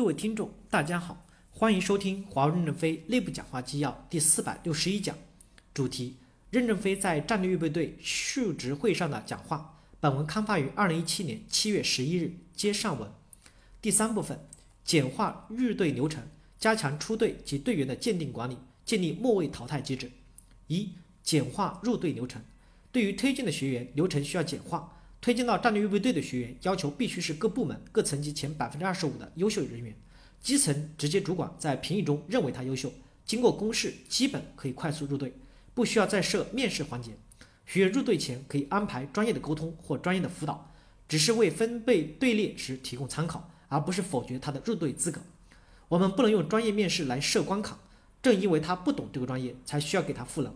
各位听众，大家好，欢迎收听华为任正非内部讲话纪要第四百六十一讲，主题：任正非在战略预备队述职会上的讲话。本文刊发于二零一七年七月十一日，接上文。第三部分：简化入队流程，加强出队及队员的鉴定管理，建立末位淘汰机制。一、简化入队流程。对于推荐的学员，流程需要简化。推荐到战略预备队的学员，要求必须是各部门各层级前百分之二十五的优秀人员，基层直接主管在评议中认为他优秀，经过公示，基本可以快速入队，不需要再设面试环节。学员入队前可以安排专业的沟通或专业的辅导，只是为分配队列时提供参考，而不是否决他的入队资格。我们不能用专业面试来设关卡，正因为他不懂这个专业，才需要给他赋能。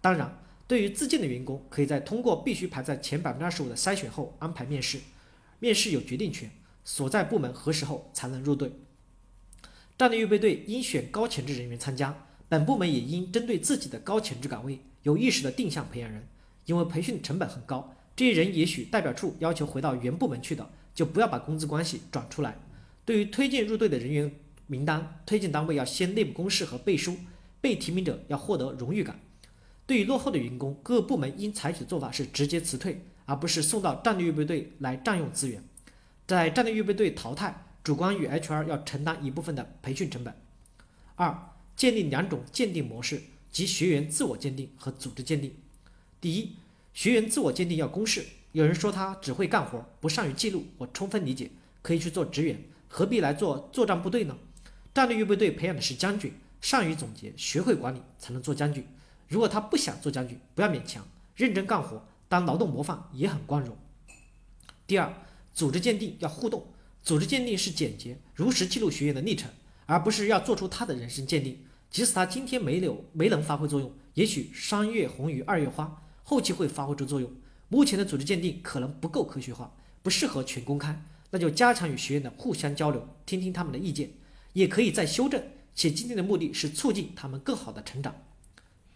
当然。对于自荐的员工，可以在通过必须排在前百分之二十五的筛选后安排面试，面试有决定权，所在部门核实后才能入队。战略预备队应选高潜质人员参加，本部门也应针对自己的高潜质岗位有意识的定向培养人，因为培训成本很高，这些人也许代表处要求回到原部门去的，就不要把工资关系转出来。对于推荐入队的人员名单，推荐单位要先内部公示和背书，被提名者要获得荣誉感。对于落后的员工，各部门应采取的做法是直接辞退，而不是送到战略预备队来占用资源。在战略预备队淘汰，主管与 HR 要承担一部分的培训成本。二、建立两种鉴定模式，即学员自我鉴定和组织鉴定。第一，学员自我鉴定要公示。有人说他只会干活，不善于记录，我充分理解，可以去做职员，何必来做作战部队呢？战略预备队培养的是将军，善于总结，学会管理，才能做将军。如果他不想做将军，不要勉强，认真干活，当劳动模范也很光荣。第二，组织鉴定要互动，组织鉴定是简洁、如实记录学员的历程，而不是要做出他的人生鉴定。即使他今天没有没能发挥作用，也许三月红于二月花，后期会发挥出作用。目前的组织鉴定可能不够科学化，不适合全公开，那就加强与学员的互相交流，听听他们的意见，也可以再修正。且今天的目的是促进他们更好的成长。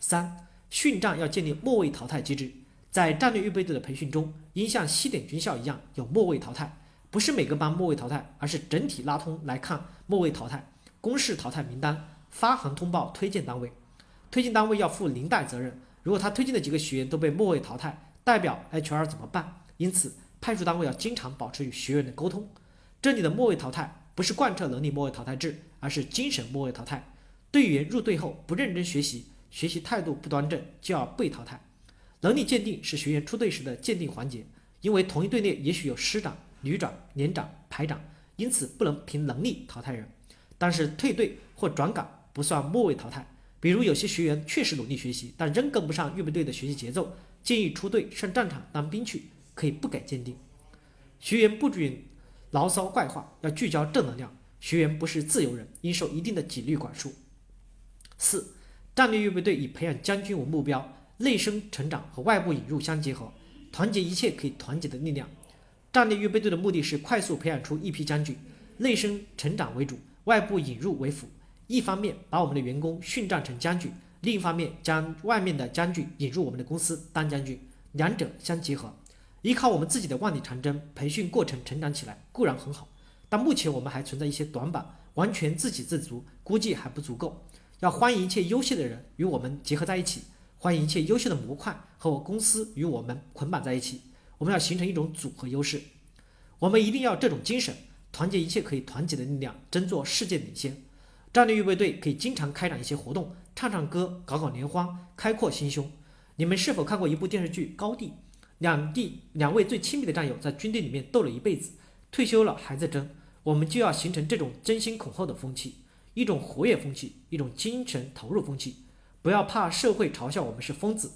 三训战要建立末位淘汰机制，在战略预备队的培训中，应像西点军校一样有末位淘汰，不是每个班末位淘汰，而是整体拉通来看末位淘汰，公示淘汰名单，发函通报推荐单位，推荐单位要负连带责任。如果他推荐的几个学员都被末位淘汰，代表 HR 怎么办？因此，派出单位要经常保持与学员的沟通。这里的末位淘汰不是贯彻能力末位淘汰制，而是精神末位淘汰。队员入队后不认真学习。学习态度不端正就要被淘汰。能力鉴定是学员出队时的鉴定环节，因为同一队列也许有师长、旅长、连长、排长，因此不能凭能力淘汰人。但是退队或转岗不算末位淘汰。比如有些学员确实努力学习，但仍跟不上预备队的学习节奏，建议出队上战场当兵去，可以不改鉴定。学员不准牢骚怪话，要聚焦正能量。学员不是自由人，应受一定的纪律管束。四。战略预备队以培养将军为目标，内生成长和外部引入相结合，团结一切可以团结的力量。战略预备队的目的是快速培养出一批将军，内生成长为主，外部引入为辅。一方面把我们的员工训战成将军，另一方面将外面的将军引入我们的公司当将军，两者相结合。依靠我们自己的万里长征，培训过程成长起来固然很好，但目前我们还存在一些短板，完全自给自足估计还不足够。要欢迎一切优秀的人与我们结合在一起，欢迎一切优秀的模块和我公司与我们捆绑在一起。我们要形成一种组合优势，我们一定要这种精神，团结一切可以团结的力量，争做世界领先。战略预备队可以经常开展一些活动，唱唱歌，搞搞联欢，开阔心胸。你们是否看过一部电视剧《高地》？两地两位最亲密的战友在军队里面斗了一辈子，退休了还在争。我们就要形成这种争先恐后的风气。一种活跃风气，一种精神投入风气，不要怕社会嘲笑我们是疯子。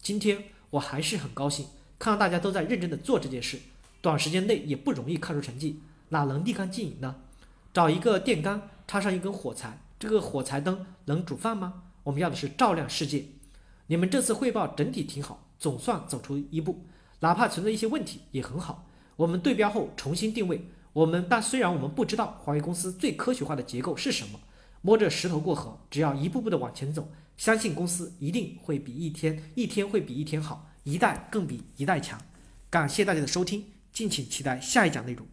今天我还是很高兴，看到大家都在认真的做这件事，短时间内也不容易看出成绩，哪能立竿见影呢？找一个电杆，插上一根火柴，这个火柴灯能煮饭吗？我们要的是照亮世界。你们这次汇报整体挺好，总算走出一步，哪怕存在一些问题也很好。我们对标后重新定位。我们但虽然我们不知道华为公司最科学化的结构是什么，摸着石头过河，只要一步步的往前走，相信公司一定会比一天一天会比一天好，一代更比一代强。感谢大家的收听，敬请期待下一讲内容。